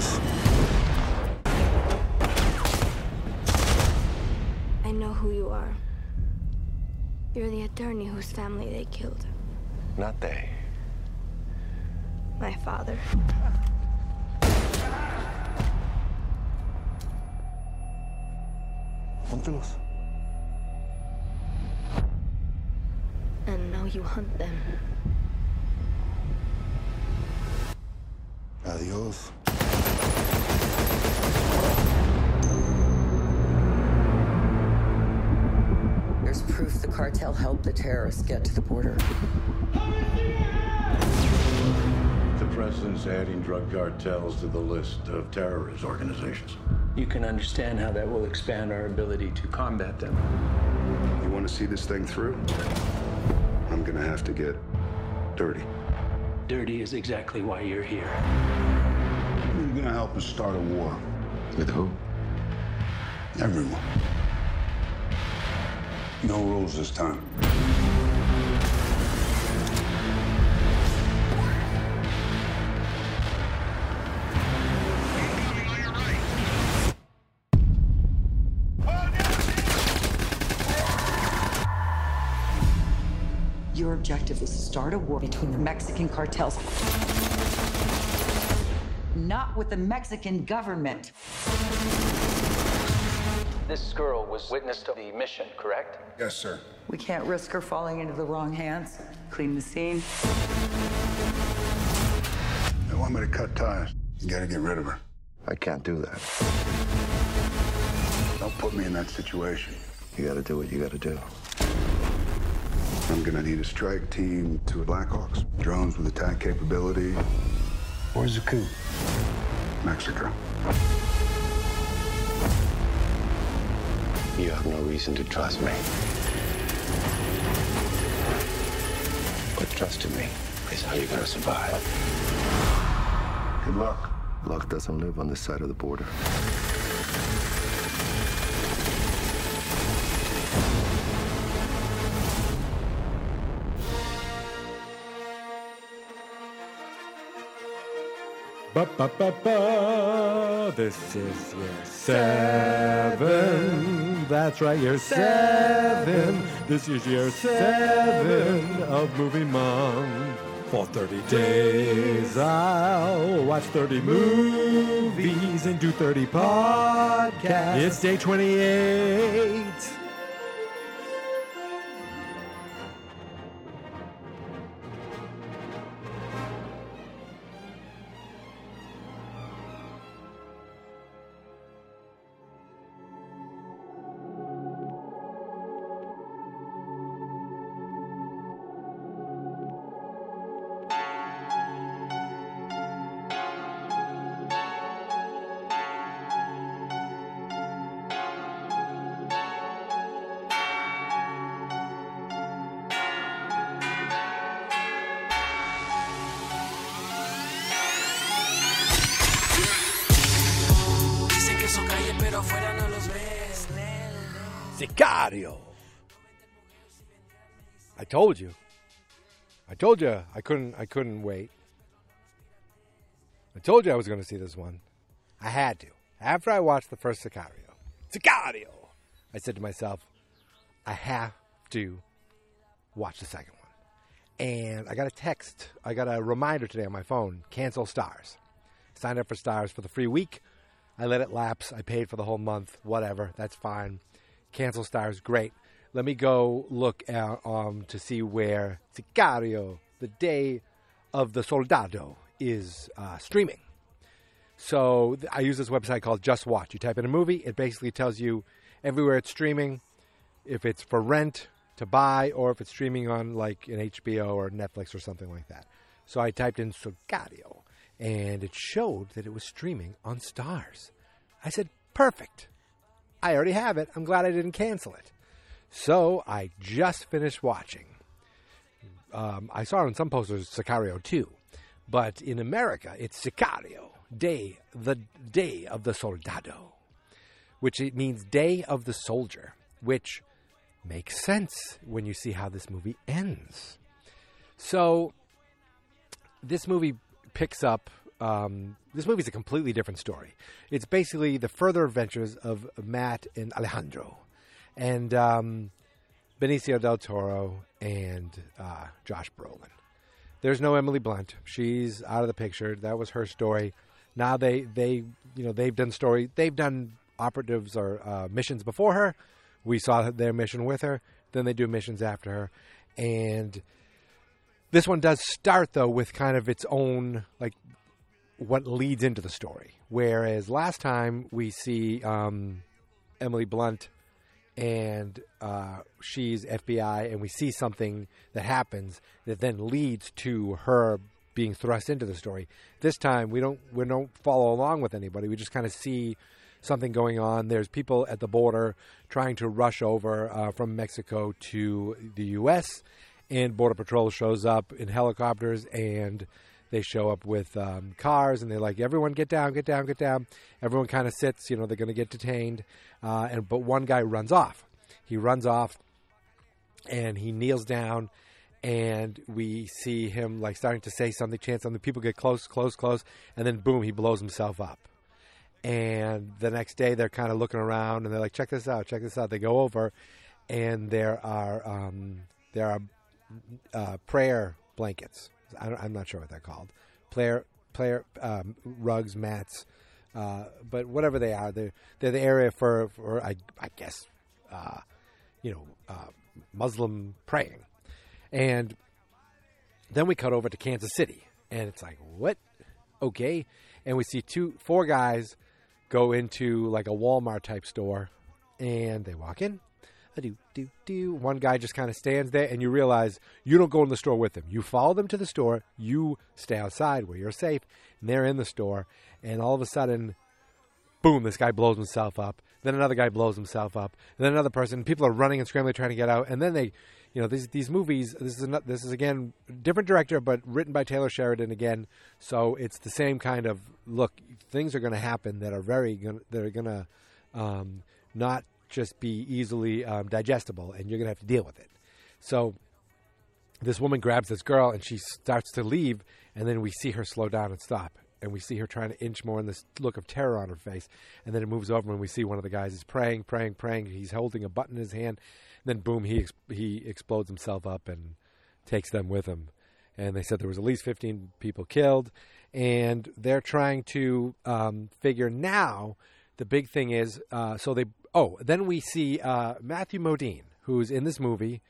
Adios. I know who you are. You're the attorney whose family they killed. Not they. My father. Póntelos. And now you hunt them. Adios. Cartel helped the terrorists get to the border. The president's adding drug cartels to the list of terrorist organizations. You can understand how that will expand our ability to combat them. You want to see this thing through? I'm gonna have to get dirty. Dirty is exactly why you're here. You're gonna help us start a war. With who? Everyone. No rules this time. Your objective is to start a war between the Mexican cartels, not with the Mexican government. This girl was witness to the mission, correct? Yes, sir. We can't risk her falling into the wrong hands. Clean the scene. They want me to cut ties. You gotta get rid of her. I can't do that. Don't put me in that situation. You gotta do what you gotta do. I'm gonna need a strike team, two Blackhawks, drones with attack capability. Where's the coup? Mexico. You have no reason to trust me. But trusting me is how you're gonna survive. Good luck. Luck doesn't live on this side of the border. Ba, ba, ba, ba. This is year seven. That's right, year seven. This is year seven of Movie Month. For 30 days, I'll watch 30 movies and do 30 podcasts. It's day 28. Told you. I told you I couldn't. I couldn't wait. I told you I was going to see this one. I had to. After I watched the first Sicario, Sicario, I said to myself, I have to watch the second one. And I got a text. I got a reminder today on my phone. Cancel Starz. Signed up for Starz for the free week. I let it lapse. I paid for the whole month. Whatever. That's fine. Cancel Starz. Great. Let me go look at, um, to see where Sicario, the day of the Soldado, is uh, streaming. So th- I use this website called JustWatch. You type in a movie, it basically tells you everywhere it's streaming, if it's for rent to buy, or if it's streaming on like an HBO or Netflix or something like that. So I typed in Sicario, and it showed that it was streaming on Starz. I said, perfect. I already have it. I'm glad I didn't cancel it. So I just finished watching. Um, I saw on some posters Sicario 2, but in America it's Sicario, Day, the Day of the Soldado, which it means Day of the Soldier, which makes sense when you see how this movie ends. So this movie picks up um, this movie's a completely different story. It's basically the further adventures of Matt and Alejandro, and um, Benicio del Toro and uh, Josh Brolin. There's no Emily Blunt; she's out of the picture. That was her story. Now they they you know they've done story they've done operatives or uh, missions before her. We saw their mission with her. Then they do missions after her, and this one does start though with kind of its own like what leads into the story. Whereas last time we see um, Emily Blunt and uh, she's FBI, and we see something that happens that then leads to her being thrust into the story. This time we don't we don't follow along with anybody. We just kind of see something going on. There's people at the border trying to rush over uh, from Mexico to the U.S. and Border Patrol shows up in helicopters and they show up with um, cars and they're like, "Everyone, get down, get down, get down." Everyone kind of sits. You know, they're going to get detained, uh, and but one guy runs off. He runs off, and he kneels down, and we see him like starting to say something, chant something. People get close, close, close, and then boom, he blows himself up. And the next day, they're kind of looking around, and they're like, "Check this out, check this out." They go over, and there are um, there are uh, prayer blankets. I am not sure what they're called. Player player um, rugs, mats, uh, but whatever they are, they're they're the area for for I, I guess uh, you know uh, Muslim praying, and then we cut over to Kansas City, and it's like what? Okay, and we see two four guys go into like a Walmart type store, and they walk in, do do do. One guy just kind of stands there, and you realize you don't go in the store with them. You follow them to the store. You stay outside where you're safe, and they're in the store. And all of a sudden, boom! This guy blows himself up. Then another guy blows himself up. And then another person. People are running and scrambling trying to get out. And then they, you know, these these movies. This is not, this is again different director, but written by Taylor Sheridan again. So it's the same kind of look. Things are going to happen that are very gonna, that are going to um, not just be easily um, digestible, and you're going to have to deal with it. So this woman grabs this girl, and she starts to leave, and then we see her slow down and stop. And we see her trying to inch more, and this look of terror on her face. And then it moves over, and we see one of the guys is praying, praying, praying. He's holding a button in his hand. And then, boom, he ex- he explodes himself up and takes them with him. And they said there was at least 15 people killed, and they're trying to um, figure now. The big thing is, uh, so they oh, then we see uh, Matthew Modine, who's in this movie.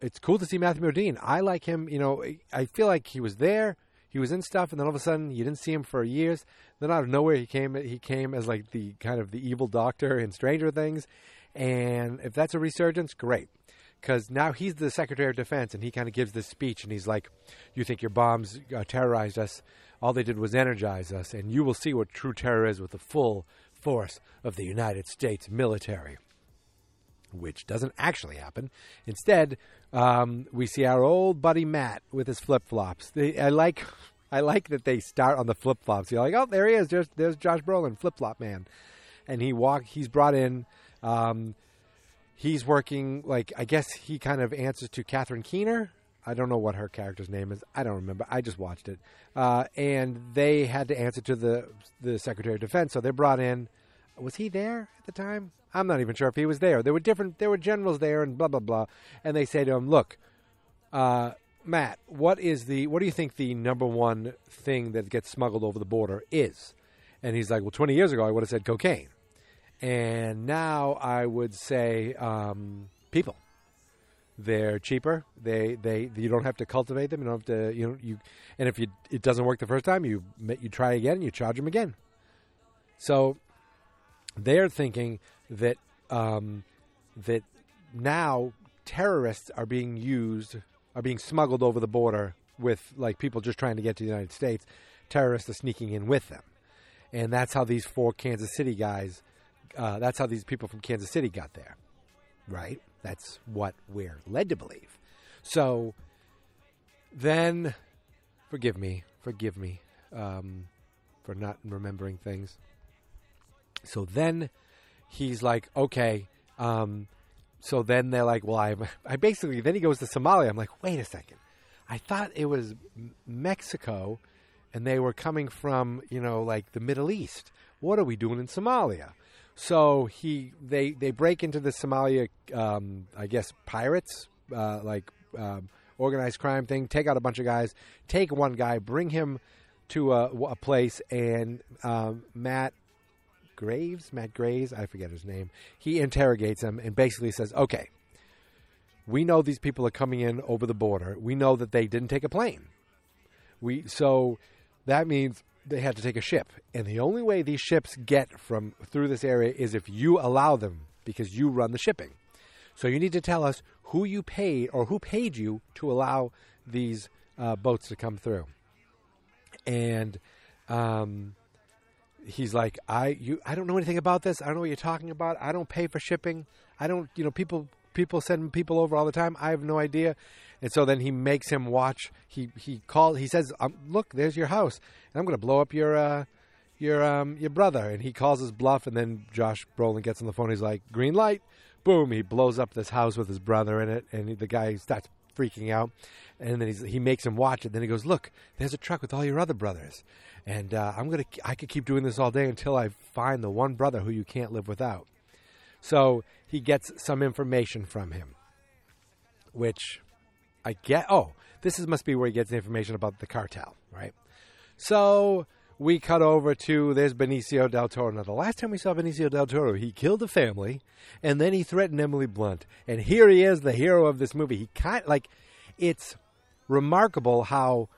It's cool to see Matthew Modine. I like him. You know, I feel like he was there. He was in stuff, and then all of a sudden, you didn't see him for years. Then out of nowhere, he came. He came as like the kind of the evil doctor in Stranger Things. And if that's a resurgence, great, because now he's the Secretary of Defense, and he kind of gives this speech, and he's like, "You think your bombs uh, terrorized us? All they did was energize us, and you will see what true terror is with the full force of the United States military. Which doesn't actually happen. Instead, um, we see our old buddy Matt with his flip flops. I like, I like that they start on the flip flops. You're like, oh, there he is. There's, there's Josh Brolin, flip flop man, and he walk. He's brought in. Um, he's working like I guess he kind of answers to Catherine Keener. I don't know what her character's name is. I don't remember. I just watched it, uh, and they had to answer to the the Secretary of Defense. So they brought in. Was he there at the time? I'm not even sure if he was there. There were different. There were generals there, and blah blah blah. And they say to him, "Look, uh, Matt, what is the? What do you think the number one thing that gets smuggled over the border is?" And he's like, "Well, 20 years ago, I would have said cocaine, and now I would say um, people." They're cheaper. They they you don't have to cultivate them. You don't have to you know you and if you it doesn't work the first time, you you try again and you charge them again. So they're thinking that um, that now terrorists are being used are being smuggled over the border with like people just trying to get to the United States. Terrorists are sneaking in with them, and that's how these four Kansas City guys. Uh, that's how these people from Kansas City got there, right? That's what we're led to believe. So then, forgive me, forgive me um, for not remembering things. So then he's like, okay. Um, so then they're like, well, I, I basically, then he goes to Somalia. I'm like, wait a second. I thought it was Mexico and they were coming from you know like the Middle East. What are we doing in Somalia? So he they they break into the Somalia, um, I guess pirates, uh, like um, organized crime thing. Take out a bunch of guys. Take one guy, bring him to a, a place, and um, Matt Graves, Matt Graves, I forget his name. He interrogates him and basically says, "Okay, we know these people are coming in over the border. We know that they didn't take a plane. We so that means they had to take a ship, and the only way these ships get from through this area is if you allow them because you run the shipping. So you need to tell us who you paid or who paid you to allow these uh, boats to come through." And um, he's like, I you I don't know anything about this. I don't know what you're talking about. I don't pay for shipping. I don't you know people people send people over all the time. I have no idea. And so then he makes him watch. He he called. He says, um, "Look, there's your house, and I'm going to blow up your uh, your um, your brother." And he calls his bluff. And then Josh Brolin gets on the phone. He's like, "Green light!" Boom! He blows up this house with his brother in it, and he, the guy starts freaking out. And then he makes him watch it. Then he goes, "Look, there's a truck with all your other brothers." and uh, I'm gonna I could keep doing this all day until I find the one brother who you can't live without. So he gets some information from him, which I get. Oh, this is must be where he gets the information about the cartel, right? So we cut over to there's Benicio del Toro. Now, the last time we saw Benicio del Toro, he killed a family, and then he threatened Emily Blunt, and here he is, the hero of this movie. He kind like it's remarkable how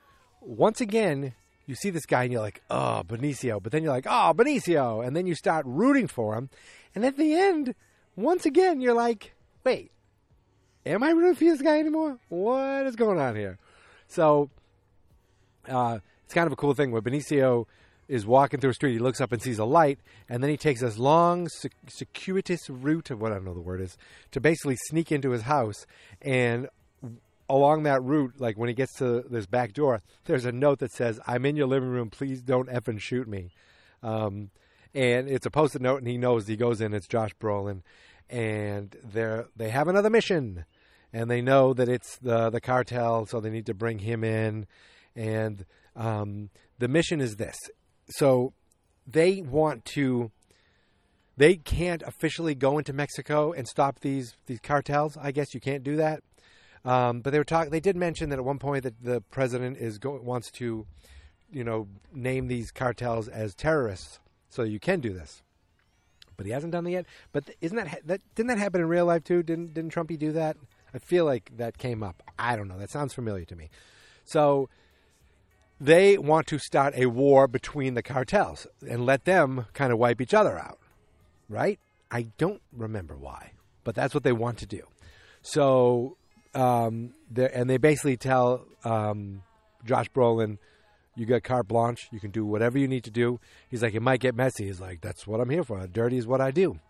once again you see this guy and you're like, oh, Benicio. But then you're like, oh, Benicio. And then you start rooting for him. And at the end, once again, you're like, wait, am I rooting for this guy anymore? What is going on here? So uh, it's kind of a cool thing where Benicio is walking through a street. He looks up and sees a light, and then he takes this long, circuitous route, of what I don't know the word is, to basically sneak into his house. And along that route, like when he gets to this back door, there's a note that says, "I'm in your living room. Please don't effing shoot me." Um, and it's a post-it note, and he knows he goes in. It's Josh Brolin, and they they have another mission, and they know that it's the the cartel, so they need to bring him in. And um, the mission is this: so they want to. They can't officially go into Mexico and stop these these cartels. I guess you can't do that um, but they were talking. They did mention that at one point that the president is go- wants to, you know, name these cartels as terrorists, so you can do this. But he hasn't done that yet. But isn't that that didn't that happen in real life too? Didn't didn't Trumpy do that? I feel like that came up. I don't know. That sounds familiar to me. So they want to start a war between the cartels and let them kind of wipe each other out, right? I don't remember why, but that's what they want to do. So um, and they basically tell um, Josh Brolin, "You got carte blanche. You can do whatever you need to do." He's like, "It might get messy." He's like, "That's what I'm here for. Dirty is what I do."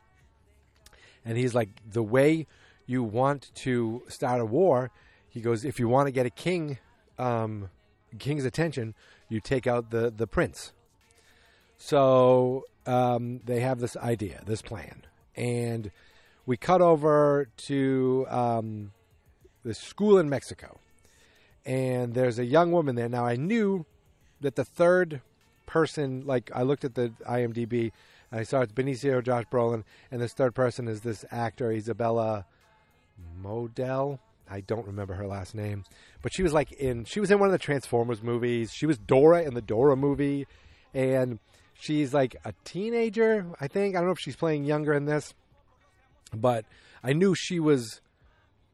And he's like, "The way you want to start a war," he goes, "If you want to get a king, um, king's attention, you take out the the prince." So um, they have this idea, this plan, and we cut over to um, this school in Mexico. And there's a young woman there. Now, I knew that the third person, like, I looked at the IMDb, I saw it's Benicio Josh Brolin, and this third person is this actor, Isabella Modell. I don't remember her last name, but she was like in she was in one of the Transformers movies. She was Dora in the Dora movie, and she's like a teenager. I think I don't know if she's playing younger in this, but I knew she was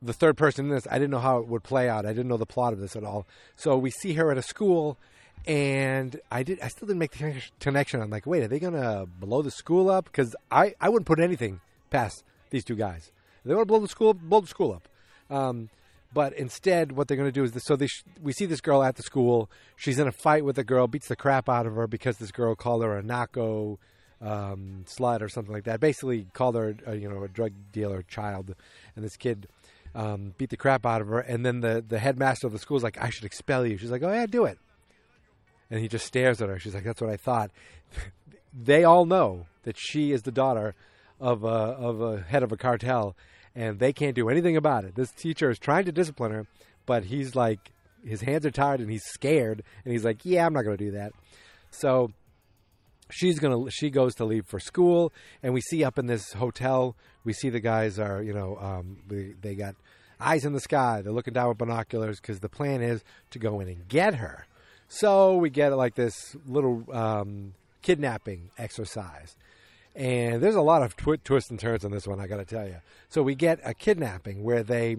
the third person in this, I didn't know how it would play out. I didn't know the plot of this at all. So we see her at a school, and I did. I still didn't make the connection. I'm like, wait, are they gonna blow the school up? Because I I wouldn't put anything past these two guys. They want to blow the school, blow the school up. Um, but instead, what they're going to do is this. So sh- we see this girl at the school. She's in a fight with a girl, beats the crap out of her because this girl called her a narco um, slut or something like that. Basically, called her a, you know a drug dealer child, and this kid um, beat the crap out of her. And then the, the headmaster of the school is like, I should expel you. She's like, oh, yeah, do it. And he just stares at her. She's like, that's what I thought. they all know that she is the daughter of a, of a head of a cartel, and they can't do anything about it. This teacher is trying to discipline her, but he's like, his hands are tired and he's scared. And he's like, "Yeah, I'm not going to do that." So she's gonna she goes to leave for school. And we see up in this hotel we see the guys are you know um, they, they got eyes in the sky. They're looking down with binoculars because the plan is to go in and get her. So we get like this little um, kidnapping exercise and there's a lot of twi- twists and turns on this one i gotta tell you so we get a kidnapping where they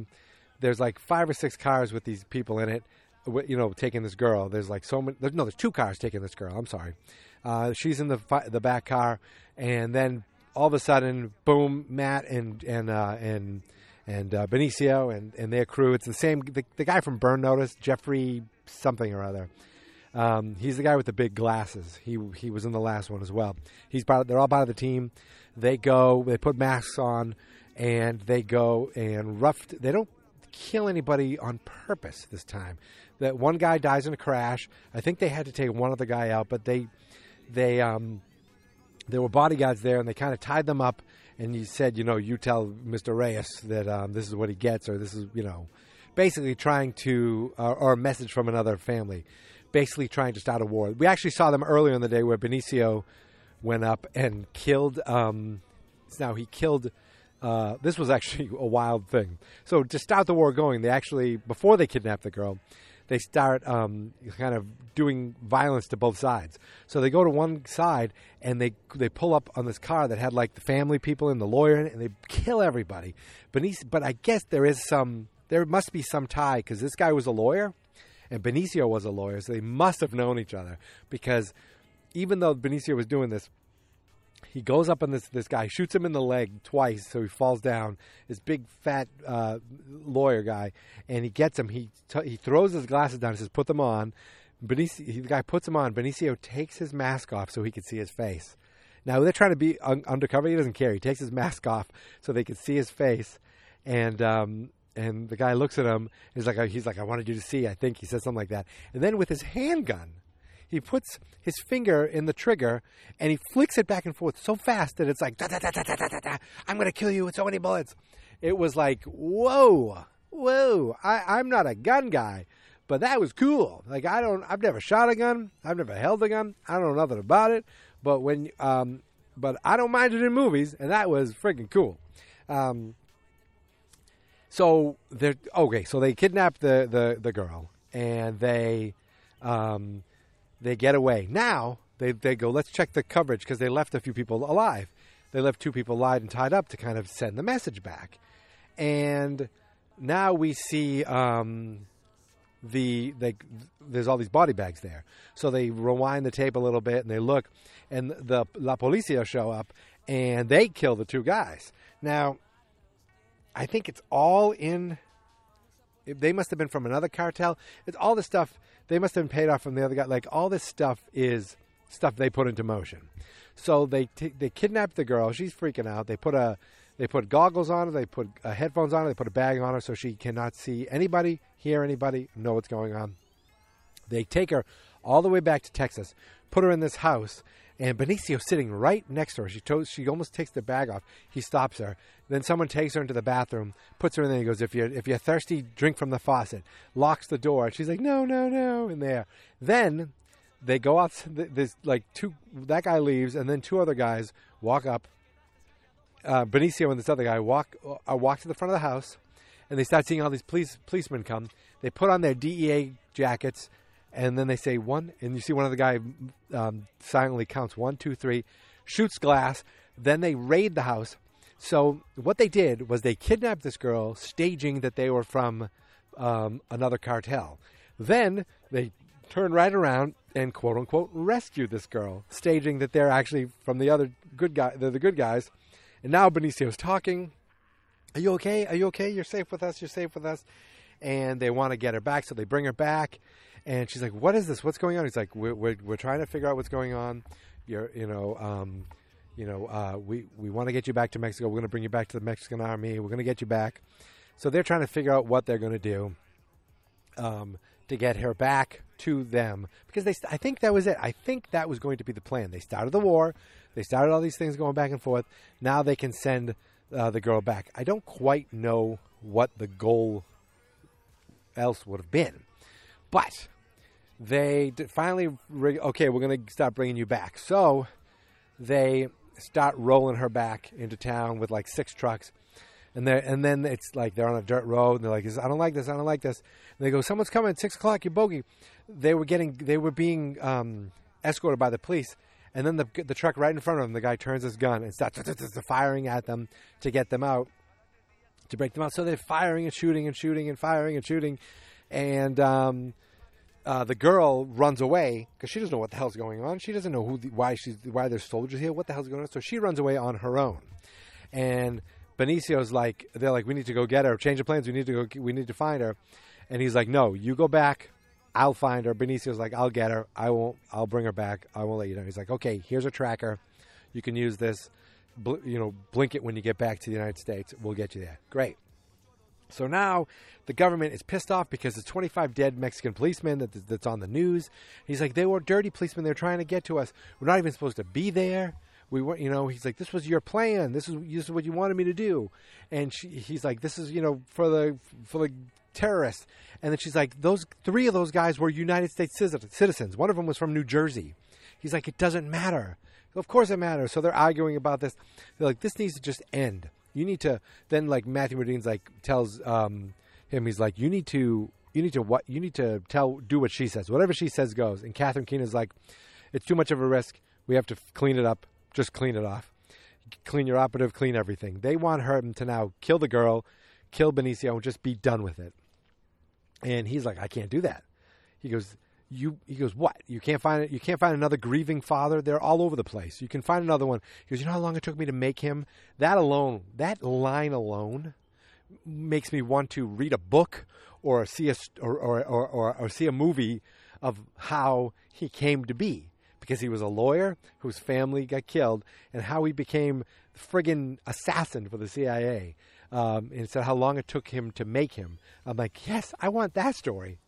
there's like five or six cars with these people in it you know taking this girl there's like so many there's, no there's two cars taking this girl i'm sorry uh, she's in the fi- the back car, and then all of a sudden, boom! Matt and and uh, and and uh, Benicio and, and their crew. It's the same. The, the guy from Burn Notice, Jeffrey something or other. Um, he's the guy with the big glasses. He he was in the last one as well. He's part. Of, they're all part of the team. They go. They put masks on, and they go and rough. They don't kill anybody on purpose this time. That one guy dies in a crash. I think they had to take one other guy out, but they they um, there were bodyguards there, and they kind of tied them up. And you said, you know, you tell Mr. Reyes that um, this is what he gets, or this is, you know, basically trying to, uh, or a message from another family, basically trying to start a war. We actually saw them earlier in the day where Benicio went up and killed. Um, now he killed. Uh, this was actually a wild thing. So to start the war going, they actually before they kidnap the girl, they start um, kind of doing violence to both sides. So they go to one side and they they pull up on this car that had like the family people and the lawyer in it, and they kill everybody. Benicio, but I guess there is some, there must be some tie because this guy was a lawyer and Benicio was a lawyer, so they must have known each other because even though Benicio was doing this, he goes up on this this guy, shoots him in the leg twice, so he falls down. This big fat uh, lawyer guy, and he gets him. He t- he throws his glasses down. He says, "Put them on." Benicio, he, the guy puts them on. Benicio takes his mask off so he can see his face. Now they're trying to be un- undercover. He doesn't care. He takes his mask off so they can see his face, and um, and the guy looks at him. He's like, he's like, I wanted you to see. I think he says something like that. And then with his handgun, he puts his finger in the trigger and he flicks it back and forth so fast that it's like, da, da, da, da, da, da, da. I'm going to kill you with so many bullets. It was like, whoa, whoa. I, I'm not a gun guy, but that was cool. Like I don't, I've never shot a gun. I've never held a gun. I don't know nothing about it. But when, um, but I don't mind it in movies, and that was freaking cool. Um, so they're okay. So they kidnap the the, the girl, and they um, they get away. Now they they go. Let's check the coverage because they left a few people alive. They left two people alive and tied up to kind of send the message back. And now we see um, the they, there's all these body bags there. So they rewind the tape a little bit and they look, and the La Policia show up and they kill the two guys. Now, I think it's all in. They must have been from another cartel. It's all the stuff they must have been paid off from the other guy. Like all this stuff is stuff they put into motion. So they t- they kidnap the girl. She's freaking out. They put a they put goggles on her. They put uh, headphones on her. They put a bag on her so she cannot see anybody, hear anybody, know what's going on. They take her all the way back to Texas, put her in this house, and Benicio sitting right next to her. She she almost takes the bag off. He stops her. Then someone takes her into the bathroom, puts her in there. He goes, "If you're if you're thirsty, drink from the faucet." Locks the door. She's like, "No, no, no!" In there. Then they go out. There's like two. That guy leaves, and then two other guys walk up. Uh, Benicio and this other guy walk uh, walk to the front of the house, and they start seeing all these police policemen come. They put on their DEA jackets, and then they say one, and you see one of the guy um, silently counts one, two, three, shoots glass. Then they raid the house. So what they did was they kidnapped this girl, staging that they were from um, another cartel. Then they turn right around and quote unquote rescue this girl, staging that they're actually from the other good guy. They're the good guys. And now Benicio's talking. Are you okay? Are you okay? You're safe with us. You're safe with us. And they want to get her back, so they bring her back. And she's like, "What is this? What's going on?" He's like, "We're we're, we're trying to figure out what's going on. You're you know." Um, you know, uh, we, we want to get you back to Mexico. We're going to bring you back to the Mexican army. We're going to get you back. So they're trying to figure out what they're going to do um, to get her back to them because they. I think that was it. I think that was going to be the plan. They started the war. They started all these things going back and forth. Now they can send uh, the girl back. I don't quite know what the goal else would have been, But they finally, okay, we're going to start bringing you back. So they start rolling her back into town with like six trucks. And they and then it's like they're on a dirt road. And they're like, "I don't like this. I don't like this." And they go, "Someone's coming at six o'clock. You bogey." They were getting, they were being um, escorted by the police. And then the the truck right in front of them, the guy turns his gun and starts firing at them to get them out, to break them out. So they're firing and shooting and shooting and firing and shooting, and um, uh, the girl runs away because she doesn't know what the hell's going on. She doesn't know who, the, why she's, why there's soldiers here. What the hell's going on? So she runs away on her own, and Benicio's like, they're like, we need to go get her. Change of plans. We need to go. We need to find her. And he's like, no, you go back. I'll find her. Benicio's like, I'll get her. I won't. I'll bring her back. I won't let you know. He's like, okay, here's a tracker. You can use this. Bl- you know, blink it when you get back to the United States. We'll get you there. Great. So now the government is pissed off because there's 25 dead Mexican policemen that, that's on the news. He's like, they were dirty policemen. They're trying to get to us. We're not even supposed to be there. We were, you know, he's like, this was your plan. This is, this is what you wanted me to do. And she, he's like, this is, you know, for the, for the terrorists. And then she's like, those three of those guys were United States citizens. One of them was from New Jersey. He's like, it doesn't matter. Of course it matters. So they're arguing about this. They're like, this needs to just end. You need to. Then like Matthew Modine's like tells um, him, he's like, you need to, you need to what, you need to tell, do what she says. Whatever she says goes. And Catherine Keener's like, it's too much of a risk. We have to clean it up. Just clean it off. Clean your operative. Clean everything. They want her to now kill the girl, kill Benicio, and just be done with it. And he's like, I can't do that. He goes, you. He goes, what? You can't find it. You can't find another grieving father. They're all over the place. You can find another one. He goes, you know how long it took me to make him. That alone, that line alone, makes me want to read a book or see a or or, or, or, or see a movie of how he came to be because he was a lawyer whose family got killed and how he became friggin' assassin for the CIA. Um, and said how long it took him to make him. I'm like, yes, I want that story.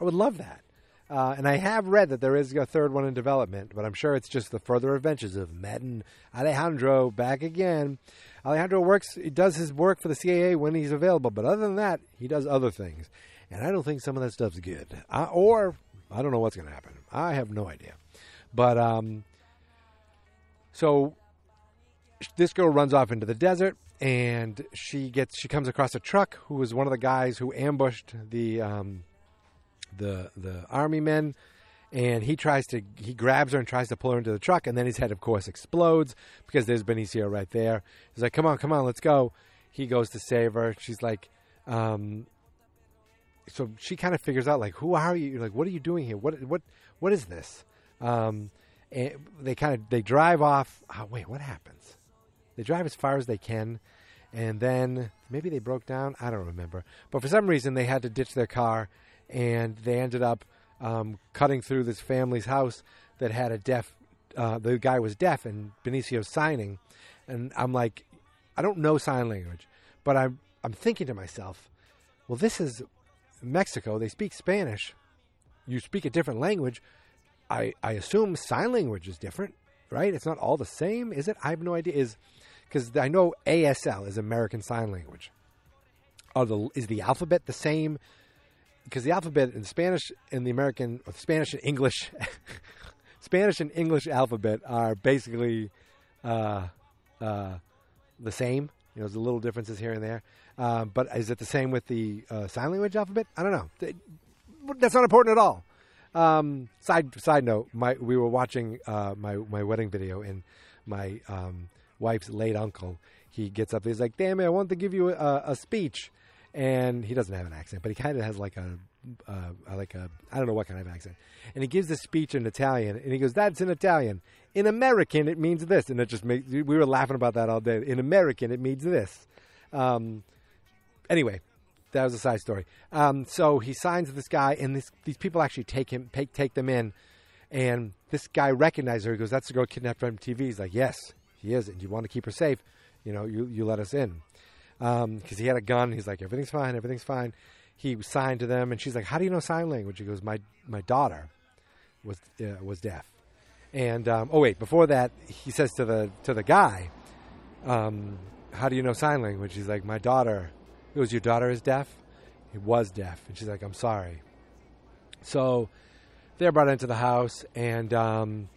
I would love that. Uh, and I have read that there is a third one in development, but I'm sure it's just the further adventures of and Alejandro back again. Alejandro works, he does his work for the CIA when he's available, but other than that, he does other things. And I don't think some of that stuff's good. Uh, or, I don't know what's going to happen. I have no idea. But, um, so this girl runs off into the desert and she gets she comes across a truck who was one of the guys who ambushed the um, the the army men and he tries to he grabs her and tries to pull her into the truck and then his head of course explodes because there's Benicio right there. He's like come on come on let's go. He goes to save her. She's like um, so she kind of figures out like who are you? You're like what are you doing here? What what what is this? Um, and they kind of they drive off. Oh, wait what happens? They drive as far as they can, and then maybe they broke down. I don't remember. But for some reason, they had to ditch their car, and they ended up um, cutting through this family's house that had a deaf. Uh, the guy was deaf, and Benicio's signing, and I'm like, I don't know sign language, but I'm I'm thinking to myself, well, this is Mexico. They speak Spanish. You speak a different language. I I assume sign language is different, right? It's not all the same, is it? I have no idea. Is because I know ASL is American Sign Language. Are the is the alphabet the same? Because the alphabet in Spanish and the American Spanish and English, Spanish and English alphabet are basically uh, uh, the same. You know, there's a little differences here and there. Um, but is it the same with the uh, sign language alphabet? I don't know. That's not important at all. Um, side side note: my we were watching uh, my my wedding video, and my um, wife's late uncle, he gets up. He's like, "Damn it, I want to give you a, a speech," and he doesn't have an accent, but he kind of has like a uh, like a I don't know what kind of accent. And he gives the speech in Italian, and he goes, "That's in Italian. In American, it means this." And it just makes we were laughing about that all day. In American, it means this. Um, anyway, that was a side story. Um, so he signs this guy, and this, these people actually take him, take, take them in. And this guy recognizes her. He goes, "That's the girl kidnapped from TV." He's like, "Yes, he is. And you want to keep her safe, you know, you you let us in." Because um, he had a gun. He's like, "Everything's fine. Everything's fine." He signed to them, and she's like, "How do you know sign language?" He goes, "My my daughter was uh, was deaf." And um, oh wait, before that, he says to the to the guy, um, "How do you know sign language?" He's like, "My daughter." He goes, "Your daughter is deaf." He was deaf, and she's like, "I'm sorry." So they're brought into the house, and um,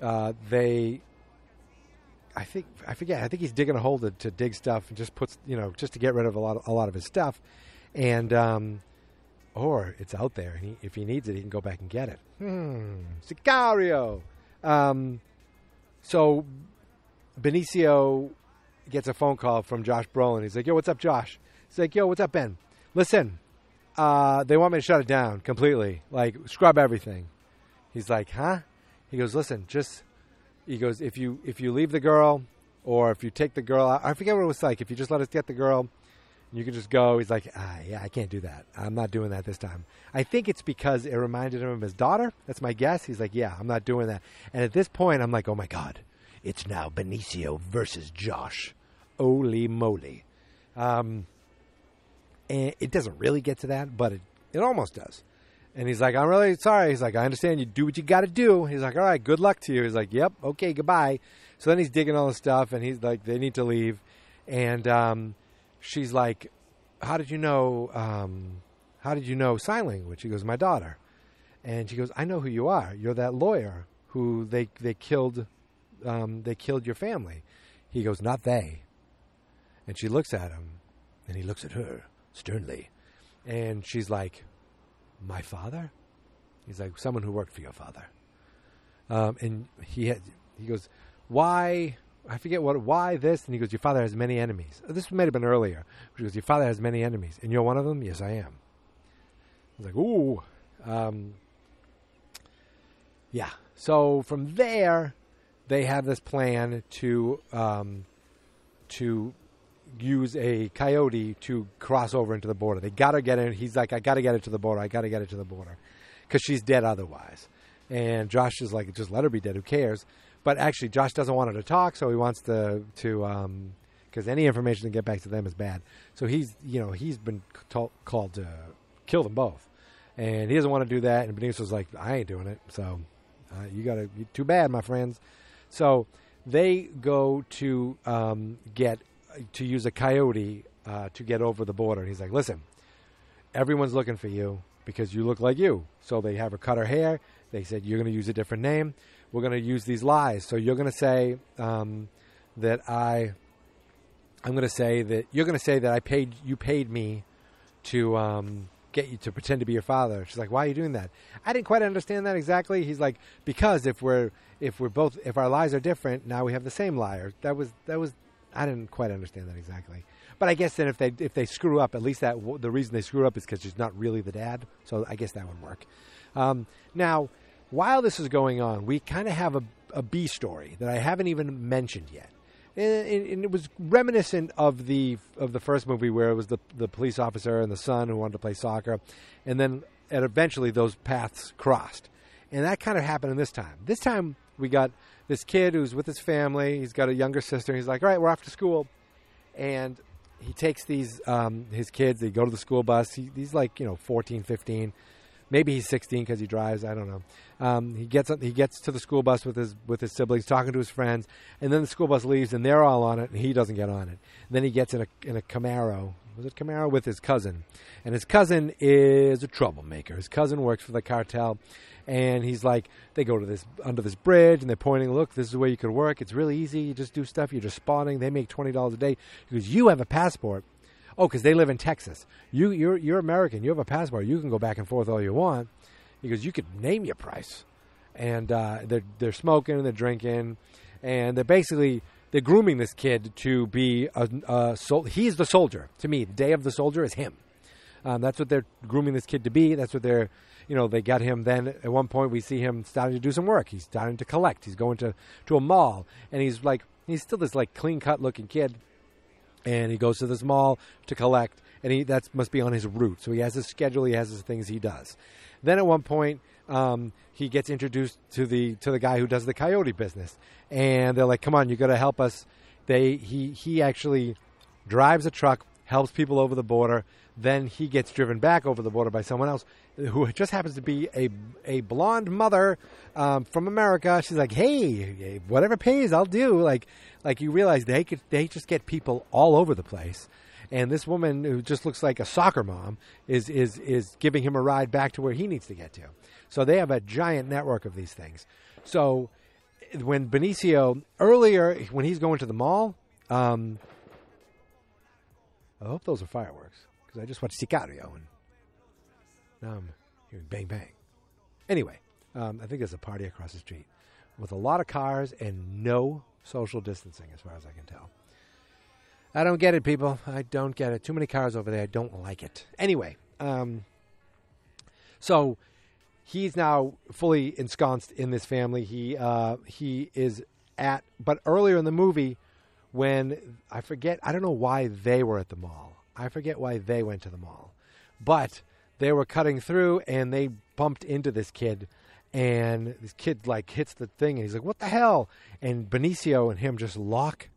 uh, they. I think I forget. I think he's digging a hole to, to dig stuff and just puts you know just to get rid of a lot of, a lot of his stuff, and um, or it's out there and he, if he needs it he can go back and get it. Hmm, Sicario. Um, so Benicio gets a phone call from Josh Brolin. He's like, "Yo, what's up, Josh?" He's like, "Yo, what's up, Ben? Listen, uh, they want me to shut it down completely, like scrub everything." He's like, "Huh?" He goes, "Listen, just." He goes, "If you if you leave the girl, or if you take the girl out, I forget what it was like. If you just let us get the girl, you can just go." He's like, "Ah, yeah, I can't do that. I'm not doing that this time." I think it's because it reminded him of his daughter. That's my guess. He's like, "Yeah, I'm not doing that." And at this point, I'm like, "Oh my god." It's now Benicio versus Josh. Holy moly. Um, and it doesn't really get to that, but it, it almost does. And he's like, I'm really sorry. He's like, I understand you do what you got to do. He's like, all right, good luck to you. He's like, yep, okay, goodbye. So then he's digging all the stuff, and he's like, they need to leave. And um, she's like, how did you know? Um, how did you know sign language? He goes, my daughter. And she goes, I know who you are. You're that lawyer who they they killed. Um, they killed your family. He goes, not they. And she looks at him, and he looks at her sternly, and she's like, my father. He's like someone who worked for your father. Um, and he had, he goes, why? I forget what. Why this? And he goes, your father has many enemies. This might have been earlier. He goes, your father has many enemies, and you're one of them. Yes, I am. I was like, ooh. Um, yeah. So from there, they have this plan to um, to use a coyote to cross over into the border. They got to get in. He's like, I got to get it to the border. I got to get it to the border because she's dead otherwise. And Josh is like, just let her be dead. Who cares? But actually, Josh doesn't want her to talk, so he wants to to because any information to get back to them is bad. So he's you know he's been t- called to kill them both, and he doesn't want to do that. And Benicio's like, I ain't doing it. So uh, you got to too bad, my friends. So they go to um, get to use a coyote uh, to get over the border. He's like, listen, everyone's looking for you because you look like you. So they have her cut her hair. They said, you're going to use a different name. We're going to use these lies. So you're going to say um, that I, I'm going to say that you're going to say that I paid, you paid me to um, get you to pretend to be your father. She's like, why are you doing that? I didn't quite understand that exactly. He's like, because if we're, if we're both, if our lies are different, now we have the same liar. That was, that was, I didn't quite understand that exactly. But I guess then if they if they screw up, at least that the reason they screw up is because she's not really the dad. So I guess that would work. Um, now, while this is going on, we kind of have a, a B story that I haven't even mentioned yet, and, and, it was reminiscent of the of the first movie where it was the the police officer and the son who wanted to play soccer, and then and eventually those paths crossed, and that kind of happened in this time. This time we got this kid who's with his family. He's got a younger sister. He's like, all right, we're off to school, and he takes these um, his kids. They go to the school bus. He, he's like you know 14, 15. Maybe he's 16 because he drives. I don't know. Um, he gets he gets to the school bus with his with his siblings, talking to his friends, and then the school bus leaves, and they're all on it, and he doesn't get on it. And then he gets in a in a Camaro. Was it Camaro with his cousin? And his cousin is a troublemaker. His cousin works for the cartel, and he's like, they go to this under this bridge, and they're pointing, look, this is where you could work. It's really easy. You just do stuff. You're just spawning. They make twenty dollars a day because you have a passport. Oh, because they live in Texas. You you're you're American. You have a passport. You can go back and forth all you want. Because you could name your price, and uh, they're they're smoking and they're drinking, and they're basically they're grooming this kid to be a, a sol- he's the soldier. To me, the day of the soldier is him. Um, that's what they're grooming this kid to be. That's what they're, you know, they got him. Then at one point we see him starting to do some work. He's starting to collect. He's going to to a mall, and he's like he's still this like clean cut looking kid, and he goes to this mall to collect, and he that must be on his route. So he has his schedule. He has his things he does. Then at one point. Um, he gets introduced to the to the guy who does the coyote business, and they're like, "Come on, you got to help us." They he he actually drives a truck, helps people over the border. Then he gets driven back over the border by someone else who just happens to be a a blonde mother um, from America. She's like, "Hey, whatever pays, I'll do." Like like you realize they could they just get people all over the place. and this woman who just looks like a soccer mom is is is giving him a ride back to where he needs to get to. So they have a giant network of these things. So when Benicio earlier when he's going to the mall, um, I hope those are fireworks because I just watched Sicario and now I'm hearing bang bang. Anyway, um, I think there's a party across the street with a lot of cars and no social distancing, as far as I can tell. I don't get it, people. I don't get it. Too many cars over there. I don't like it. Anyway, um, so he's now fully ensconced in this family. He uh, he is at, but earlier in the movie, when I forget, I don't know why they were at the mall. I forget why they went to the mall, but they were cutting through and they bumped into this kid and this kid like hits the thing and he's like what the hell? And benicio and him just lock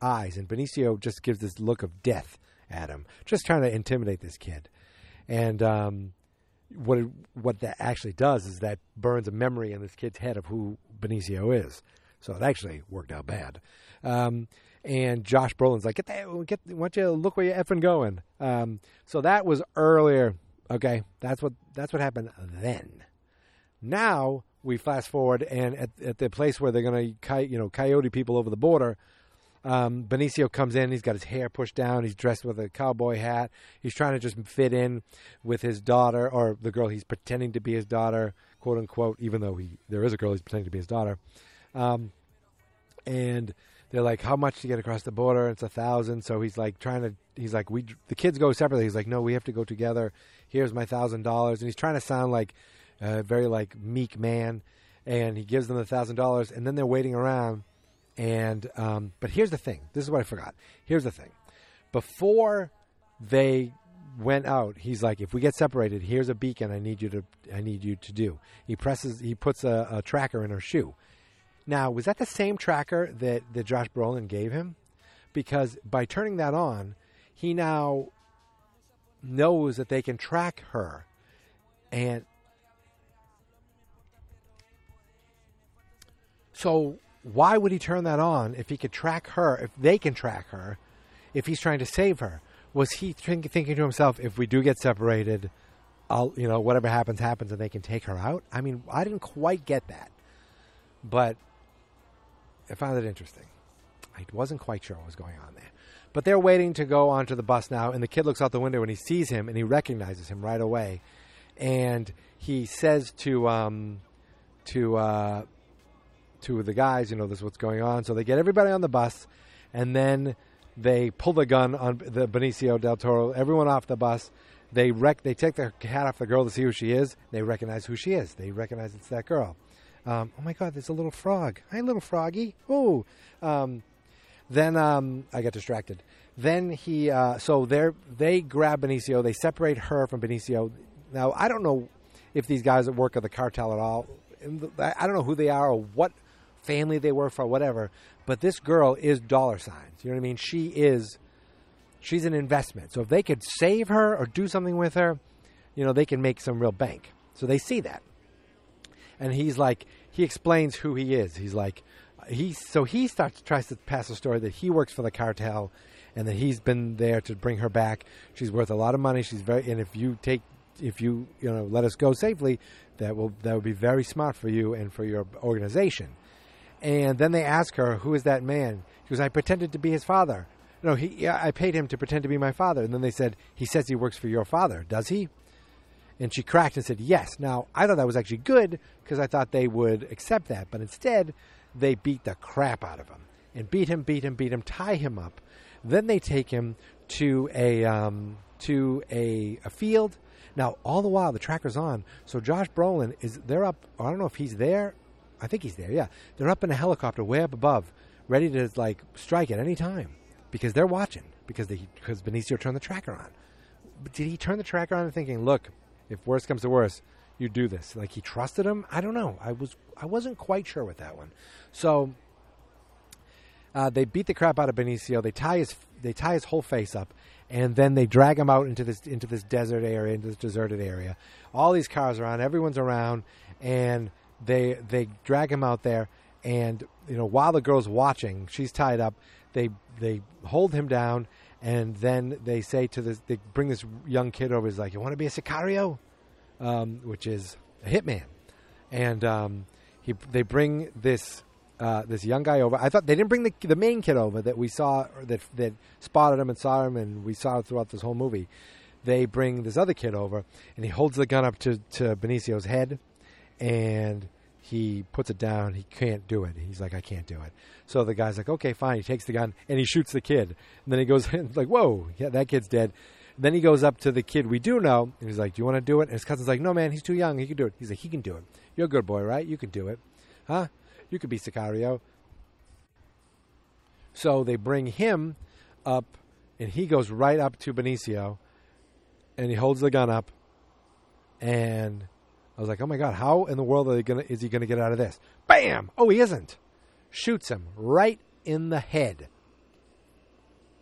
eyes and benicio just gives this look of death at him just trying to intimidate this kid. And um, what it, what that actually does is that burns a memory in this kid's head of who benicio is. So it actually worked out bad. Um, and Josh Brolin's like, get that, get, why don't you look where you're effing going? Um, so that was earlier. Okay, that's what that's what happened then. Now we fast forward, and at, at the place where they're going to, you know, coyote people over the border, um, Benicio comes in. He's got his hair pushed down. He's dressed with a cowboy hat. He's trying to just fit in with his daughter, or the girl he's pretending to be his daughter, quote unquote. Even though he there is a girl he's pretending to be his daughter, um, and they're like, "How much to get across the border?" It's a thousand. So he's like trying to. He's like, "We the kids go separately." He's like, "No, we have to go together." Here's my thousand dollars, and he's trying to sound like a very like meek man, and he gives them the thousand dollars, and then they're waiting around. And um, but here's the thing. This is what I forgot. Here's the thing. Before they went out, he's like, "If we get separated, here's a beacon. I need you to. I need you to do." He presses. He puts a, a tracker in her shoe. Now, was that the same tracker that, that Josh Brolin gave him? Because by turning that on, he now knows that they can track her. And so, why would he turn that on if he could track her, if they can track her, if he's trying to save her? Was he think, thinking to himself, if we do get separated, I'll, you know, whatever happens, happens, and they can take her out? I mean, I didn't quite get that. But I found it interesting. I wasn't quite sure what was going on there. But they're waiting to go onto the bus now, and the kid looks out the window and he sees him and he recognizes him right away. And he says to um, to uh, to the guys, you know, this is what's going on. So they get everybody on the bus, and then they pull the gun on the Benicio del Toro, everyone off the bus. They rec- they take their hat off the girl to see who she is. They recognize who she is. They recognize it's that girl. Um, oh my God, there's a little frog. Hi, little froggy. Oh. Um, then um, I get distracted. Then he, uh, so they they grab Benicio. They separate her from Benicio. Now I don't know if these guys work at the cartel at all. I don't know who they are or what family they work for, whatever. But this girl is dollar signs. You know what I mean? She is. She's an investment. So if they could save her or do something with her, you know, they can make some real bank. So they see that and he's like he explains who he is. He's like he so he starts tries to pass a story that he works for the cartel and that he's been there to bring her back. She's worth a lot of money. She's very and if you take if you you know let us go safely, that will that would be very smart for you and for your organization. And then they ask her, "Who is that man?" She goes, "I pretended to be his father." No, he yeah, I paid him to pretend to be my father. And then they said, "He says he works for your father, does he?" And she cracked and said, Yes. Now, I thought that was actually good because I thought they would accept that. But instead, they beat the crap out of him and beat him, beat him, beat him, tie him up. Then they take him to a, um, to a, a field. Now, all the while, the tracker's on. So Josh Brolin is, they're up, I don't know if he's there. I think he's there, yeah. They're up in a helicopter way up above, ready to, like, strike at any time because they're watching because, they, because Benicio turned the tracker on. But did he turn the tracker on thinking, look, if worse comes to worse, you do this. Like he trusted him. I don't know. I was I wasn't quite sure with that one. So uh, they beat the crap out of Benicio. They tie his they tie his whole face up, and then they drag him out into this into this desert area, into this deserted area. All these cars are on. Everyone's around, and they they drag him out there. And you know, while the girl's watching, she's tied up. They they hold him down, And then they say to this, they bring this young kid over. He's like, "You want to be a sicario?" Um, which is a hitman. And um, he, they bring this uh, this young guy over. I thought they didn't bring the the main kid over that we saw that that spotted him and saw him, and we saw throughout this whole movie. They bring this other kid over, and he holds the gun up to to Benicio's head, and he puts it down. He can't do it. He's like, I can't do it. So the guy's like, okay, fine. He takes the gun and he shoots the kid. And then he goes like, whoa, yeah, that kid's dead. Then he goes up to the kid we do know, and he's like, "Do you want to do it?" And his cousin's like, "No, man, he's too young. He can do it." He's like, "He can do it. You're a good boy, right? You can do it, huh? You could be Sicario." So they bring him up, and he goes right up to Benicio, and he holds the gun up, and I was like, "Oh my god, how in the world are they gonna? Is he gonna get out of this?" Bam! Oh, he isn't. Shoots him right in the head.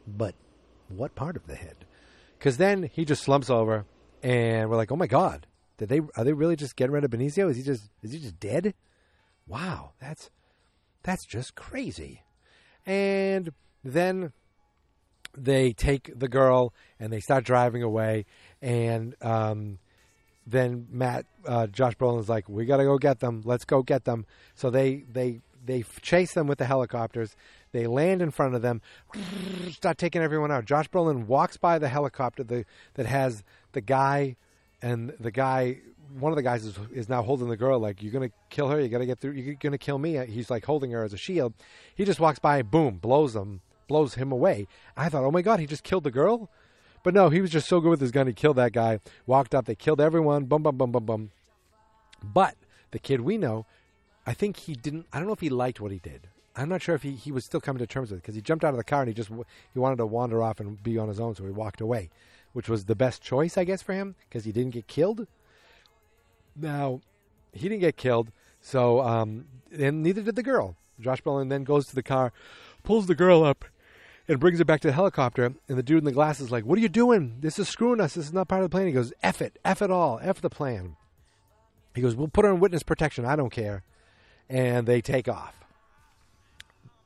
But what part of the head? Because then he just slumps over, and we're like, "Oh my god, did they? Are they really just getting rid of Benicio? Is he just? Is he just dead? Wow, that's that's just crazy." And then they take the girl and they start driving away, and um, then Matt, uh, Josh Brolin's like, "We got to go get them. Let's go get them." So they they they chase them with the helicopters. They land in front of them, start taking everyone out. Josh Brolin walks by the helicopter the, that has the guy, and the guy, one of the guys is, is now holding the girl. Like, you're gonna kill her. You gotta get through. You're gonna kill me. He's like holding her as a shield. He just walks by, boom, blows them, blows him away. I thought, oh my god, he just killed the girl. But no, he was just so good with his gun. He killed that guy. Walked up. They killed everyone. Bum bum bum bum bum. But the kid we know, I think he didn't. I don't know if he liked what he did. I'm not sure if he, he was still coming to terms with it because he jumped out of the car and he just he wanted to wander off and be on his own, so he walked away, which was the best choice, I guess, for him because he didn't get killed. Now, he didn't get killed, so um, and neither did the girl. Josh Brolin then goes to the car, pulls the girl up, and brings her back to the helicopter. And the dude in the glass is like, "What are you doing? This is screwing us. This is not part of the plan." He goes, "F it, F it all, F the plan." He goes, "We'll put her in witness protection. I don't care." And they take off.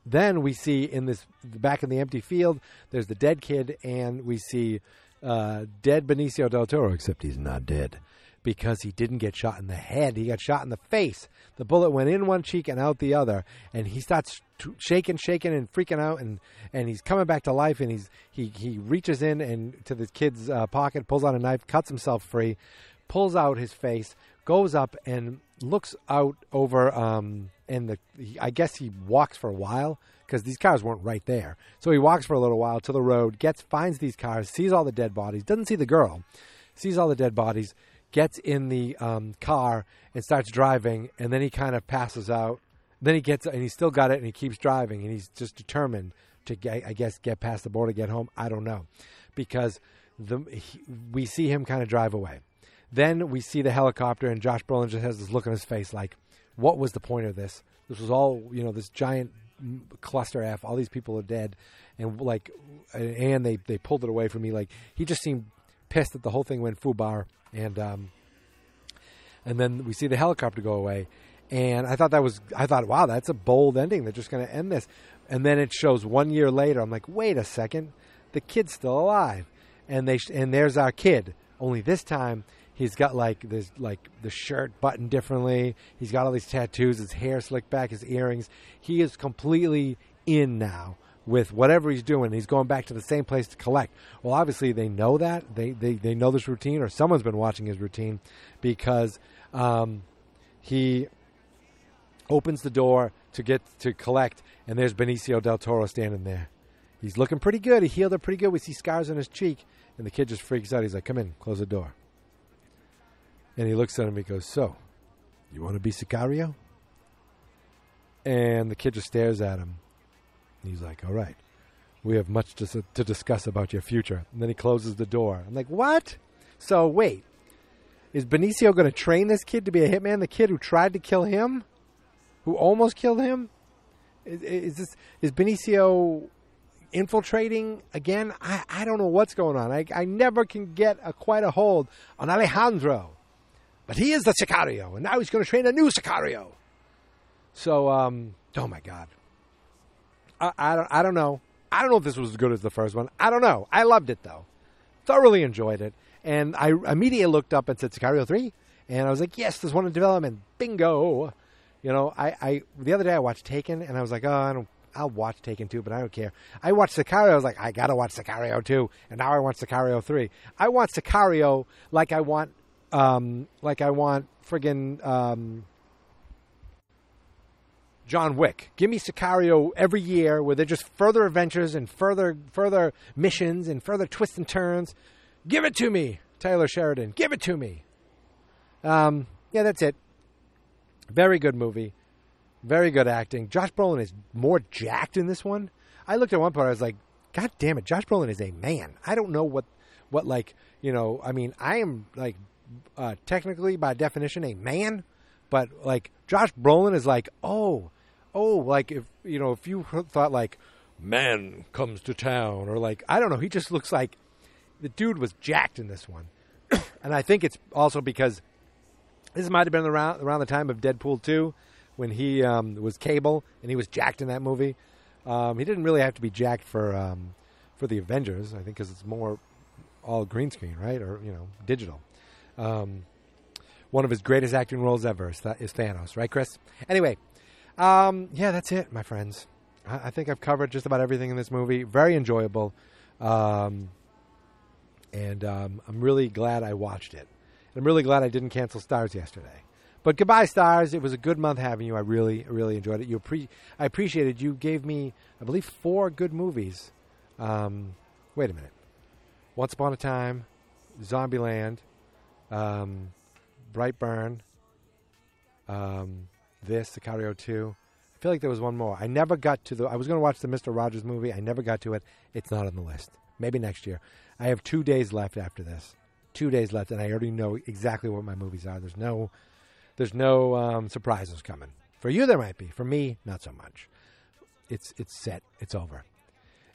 Then we see in this back in the empty field, there's the dead kid, and we see uh, dead Benicio del Toro, except he's not dead because he didn't get shot in the head. He got shot in the face. The bullet went in one cheek and out the other, and he starts shaking, shaking, and freaking out, and and he's coming back to life. And he's he he reaches in and to the kid's uh, pocket, pulls out a knife, cuts himself free, pulls out his face, goes up and looks out over um and the he, I guess he walks for a while because these cars weren't right there. So he walks for a little while to the road, gets finds these cars, sees all the dead bodies, doesn't see the girl, sees all the dead bodies, gets in the um, car and starts driving, and then he kind of passes out. Then he gets and he's still got it, and he keeps driving, and he's just determined to get, I guess get past the border, get home. I don't know because the he, we see him kind of drive away. Then we see the helicopter, and Josh Brolin just has this look on his face like, what was the point of this? This was all, you know, this giant cluster F. All these people are dead, and like, and they they pulled it away from me. Like he just seemed pissed that the whole thing went foobar, and um, and then we see the helicopter go away, and I thought that was, I thought, wow, that's a bold ending. They're just going to end this, and then it shows one year later. I'm like, wait a second, the kid's still alive, and they and there's our kid. Only this time He's got like this, like the shirt buttoned differently. He's got all these tattoos. His hair slicked back. His earrings. He is completely in now with whatever he's doing. He's going back to the same place to collect. Well, obviously they know that they they, they know this routine, or someone's been watching his routine because um, he opens the door to get to collect, and there's Benicio del Toro standing there. He's looking pretty good. He healed up pretty good. We see scars on his cheek, and the kid just freaks out. He's like, "Come in, close the door." And he looks at him he goes, So, you want to be Sicario? And the kid just stares at him. He's like, All right, we have much to, to discuss about your future. And then he closes the door. I'm like, What? So, wait, is Benicio going to train this kid to be a hitman? The kid who tried to kill him? Who almost killed him? Is, is this is Benicio infiltrating again? I, I don't know what's going on. I, I never can get a, quite a hold on Alejandro. But he is the Sicario, and now he's going to train a new Sicario. So, um, oh my God, I, I don't, I don't know. I don't know if this was as good as the first one. I don't know. I loved it though. Thoroughly enjoyed it. And I immediately looked up and said Sicario 3. And I was like, yes, there's one in development. Bingo. You know, I, I the other day I watched Taken and I was like, oh, I don't I'll watch Taken 2, but I don't care. I watched Sicario. I was like, I gotta watch Sicario 2, and now I want Sicario 3. I want Sicario like I want, um, like I want friggin' um, John Wick. Give me Sicario every year, where they're just further adventures and further, further missions and further twists and turns. Give it to me, Taylor Sheridan. Give it to me. Um, yeah, that's it. Very good movie. Very good acting. Josh Brolin is more jacked in this one. I looked at one part. I was like, God damn it, Josh Brolin is a man. I don't know what, what like you know. I mean, I am like uh, technically by definition a man, but like Josh Brolin is like, oh, oh, like if you know, if you thought like man comes to town or like I don't know, he just looks like the dude was jacked in this one, and I think it's also because this might have been around around the time of Deadpool two when he um, was Cable and he was jacked in that movie. Um, he didn't really have to be jacked for um, for the Avengers, I think, because it's more all green screen, right, or you know, digital. Um, one of his greatest acting roles ever is, is Thanos, right, Chris? Anyway, um, yeah, that's it, my friends. I-, I, think I've covered just about everything in this movie. Very enjoyable, um, and I'm really glad I watched it. I'm really glad I didn't cancel Starz yesterday. But goodbye, Starz. It was a good month having you. I really, really enjoyed it. You pre- I appreciated you gave me, I believe, four good movies. Um, wait a minute. Once Upon a Time, Zombieland, um, Brightburn, um, this, Sicario 2. I feel like there was one more. I never got to the. I was going to watch the Mr. Rogers movie. I never got to it. It's not on the list. Maybe next year. I have two days left after this. Two days left, and I already know exactly what my movies are. There's no there's no um, surprises coming. For you, there might be. For me, not so much. It's it's set. It's over.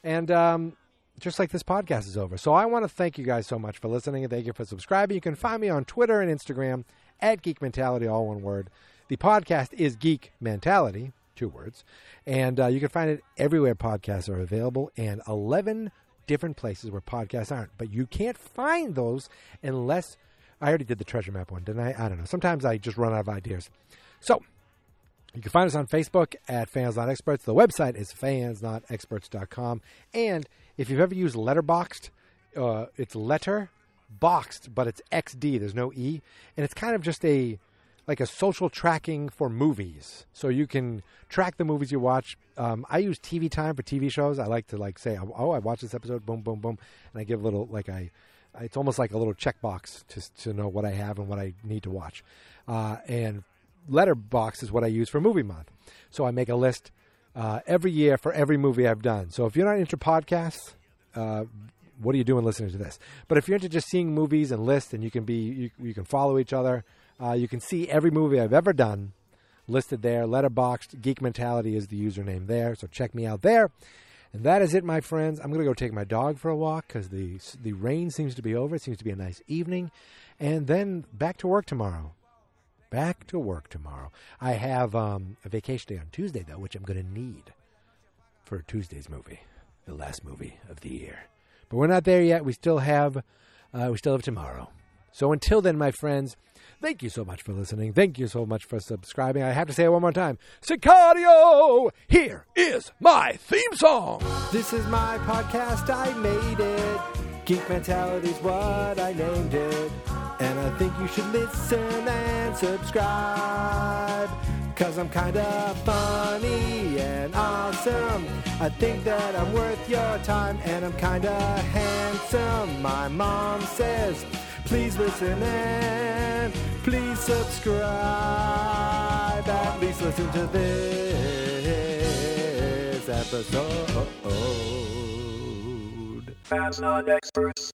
And um, just like this podcast is over. So I want to thank you guys so much for listening and thank you for subscribing. You can find me on Twitter and Instagram at Geek Mentality, all one word. The podcast is Geek Mentality, two words. And uh, you can find it everywhere podcasts are available and 11 different places where podcasts aren't. But you can't find those unless I already did the treasure map one, didn't I? I don't know. Sometimes I just run out of ideas. So you can find us on Facebook at Fans Not Experts. The website is fansnotexperts.com. And if you've ever used Letterboxd, uh, it's letter boxed, but it's XD. There's no E. And it's kind of just a like a social tracking for movies. So you can track the movies you watch. Um, I use TV time for TV shows. I like to like say, oh, I watched this episode, boom, boom, boom, and I give a little like I it's almost like a little checkbox to to know what I have and what I need to watch. Uh, and Letterbox is what I use for movie month. So I make a list uh, every year for every movie I've done. So if you're not into podcasts, uh, what are you doing listening to this? But if you're into just seeing movies and lists, and you can be you, you can follow each other, uh, you can see every movie I've ever done listed there. Letterboxd Geek Mentality is the username there. So check me out there. And that is it, my friends. I'm going to go take my dog for a walk because the the rain seems to be over. It seems to be a nice evening, and then back to work tomorrow. Back to work tomorrow. I have um, a vacation day on Tuesday though, which I'm going to need for Tuesday's movie, the last movie of the year. But we're not there yet. We still have uh, we still have tomorrow. So until then, my friends. Thank you so much for listening. Thank you so much for subscribing. I have to say it one more time. Sicario! Here is my theme song. This is my podcast. I made it. Geek Mentality's what I named it. And I think you should listen and subscribe. Cause I'm kinda funny and awesome. I think that I'm worth your time and I'm kinda handsome. My mom says, please listen and please subscribe. At least listen to this episode. Not Experts.